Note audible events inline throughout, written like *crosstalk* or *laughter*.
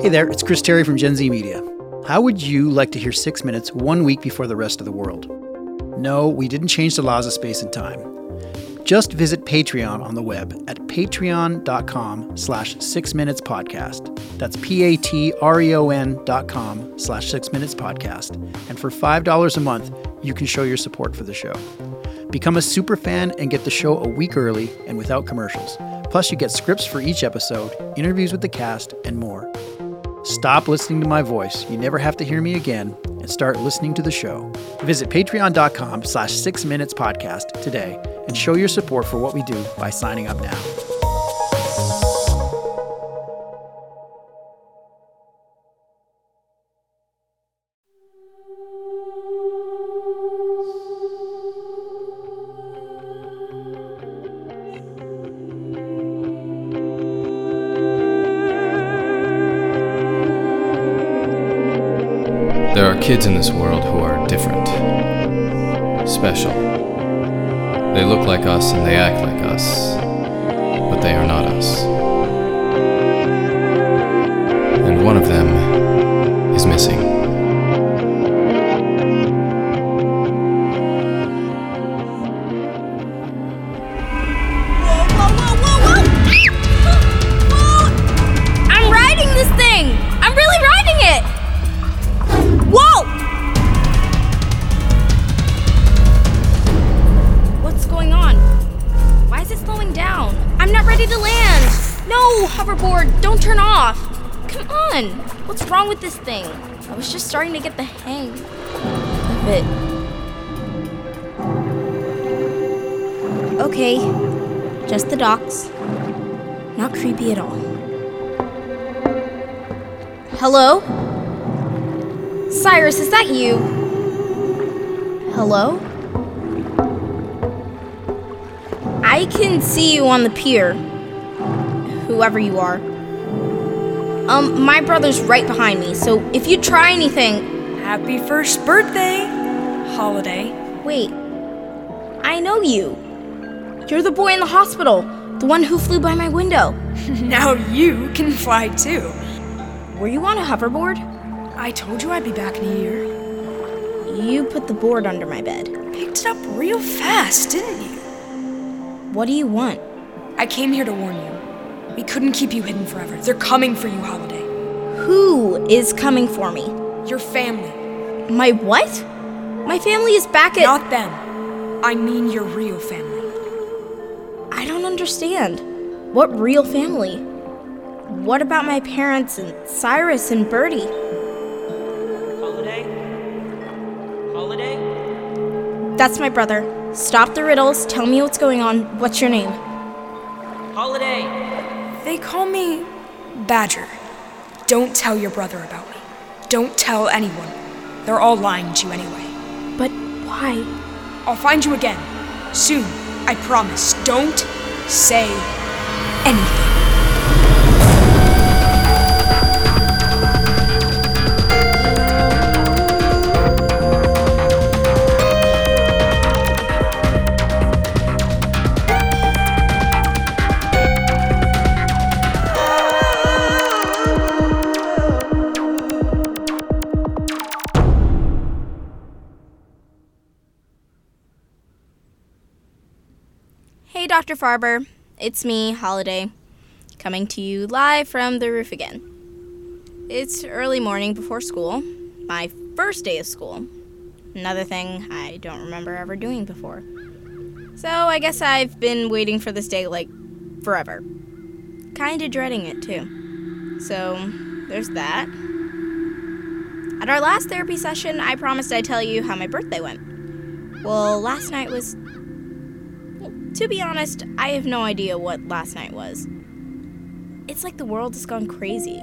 Hey there, it's Chris Terry from Gen Z Media. How would you like to hear six minutes one week before the rest of the world? No, we didn't change the laws of space and time. Just visit Patreon on the web at patreon.com slash six minutes podcast. That's P-A-T-R-E-O-N dot com slash six minutes podcast. And for $5 a month, you can show your support for the show. Become a super fan and get the show a week early and without commercials. Plus, you get scripts for each episode, interviews with the cast, and more. Stop listening to my voice. You never have to hear me again and start listening to the show. Visit patreon.com slash six minutes podcast today and show your support for what we do by signing up now. There are kids in this world who are different, special. They look like us and they act like us, but they are not us. Don't turn off! Come on! What's wrong with this thing? I was just starting to get the hang of it. Okay, just the docks. Not creepy at all. Hello? Cyrus, is that you? Hello? I can see you on the pier. Whoever you are. Um, my brother's right behind me, so if you try anything. Happy first birthday, Holiday. Wait. I know you. You're the boy in the hospital, the one who flew by my window. *laughs* Now you can fly too. Were you on a hoverboard? I told you I'd be back in a year. You put the board under my bed. Picked it up real fast, didn't you? What do you want? I came here to warn you. We couldn't keep you hidden forever. They're coming for you, Holiday. Who is coming for me? Your family. My what? My family is back at. Not them. I mean your real family. I don't understand. What real family? What about my parents and Cyrus and Bertie? Holiday? Holiday? That's my brother. Stop the riddles. Tell me what's going on. What's your name? Holiday! They call me Badger. Don't tell your brother about me. Don't tell anyone. They're all lying to you anyway. But why? I'll find you again. Soon. I promise. Don't say anything. Dr. Farber. It's me, Holiday, coming to you live from the roof again. It's early morning before school, my first day of school. Another thing I don't remember ever doing before. So I guess I've been waiting for this day like forever. Kinda dreading it too. So there's that. At our last therapy session, I promised I'd tell you how my birthday went. Well, last night was to be honest, I have no idea what last night was. It's like the world has gone crazy.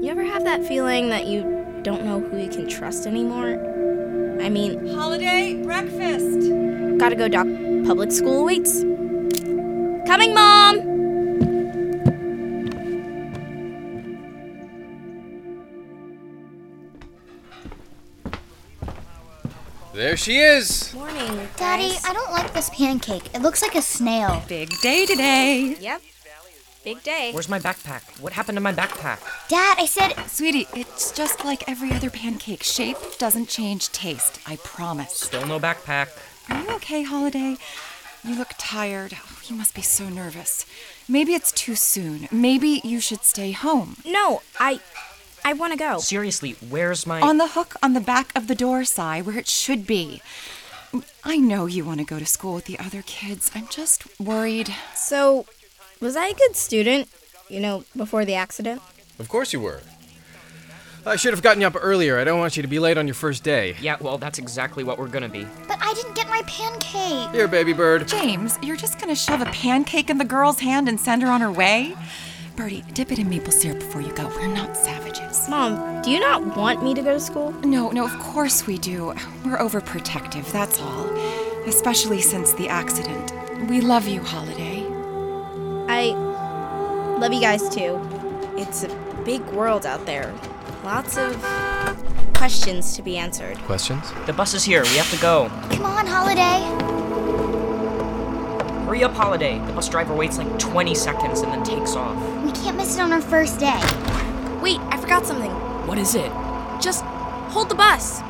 You ever have that feeling that you don't know who you can trust anymore? I mean, Holiday breakfast. gotta go, Doc. Public school waits. Coming, Mom! There she is! Morning, Daddy, I don't like this pancake. It looks like a snail. Big day today. Yep. Big day. Where's my backpack? What happened to my backpack? Dad, I said. Sweetie, it's just like every other pancake. Shape doesn't change taste, I promise. Still no backpack. Are you okay, Holiday? You look tired. Oh, you must be so nervous. Maybe it's too soon. Maybe you should stay home. No, I I want to go. Seriously, where's my. On the hook on the back of the door, Cy, where it should be. I know you want to go to school with the other kids. I'm just worried. So, was I a good student? You know, before the accident? Of course you were. I should have gotten you up earlier. I don't want you to be late on your first day. Yeah, well, that's exactly what we're gonna be. But I didn't get my pancake. Here, baby bird. James, you're just gonna shove a pancake in the girl's hand and send her on her way? Bertie, dip it in maple syrup before you go. We're not savages. Mom, do you not want me to go to school? No, no, of course we do. We're overprotective, that's all. Especially since the accident. We love you, Holiday. I love you guys too. It's a big world out there. Lots of questions to be answered. Questions? The bus is here. We have to go. Come on, Holiday. Hurry up, Holiday. The bus driver waits like 20 seconds and then takes off. We can't miss it on our first day. Wait, I forgot something. What is it? Just hold the bus.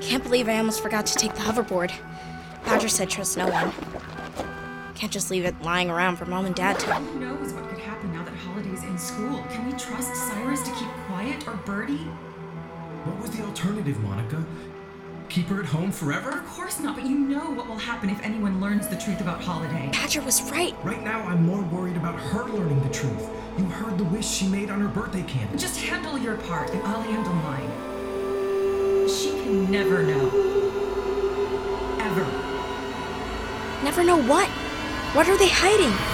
Can't believe I almost forgot to take the hoverboard. Badger said trust no one. Can't just leave it lying around for mom and dad to. Who knows what could happen now that Holiday's in school? Can we trust Cyrus to keep quiet or Bertie? What was the alternative, Monica? Keep her at home forever? Of course not, but you know what will happen if anyone learns the truth about Holiday. Badger was right. Right now, I'm more worried about her learning the truth. You heard the wish she made on her birthday candle. Just handle your part and I'll handle mine. She can never know. Ever. Never know what. What are they hiding?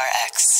PRX.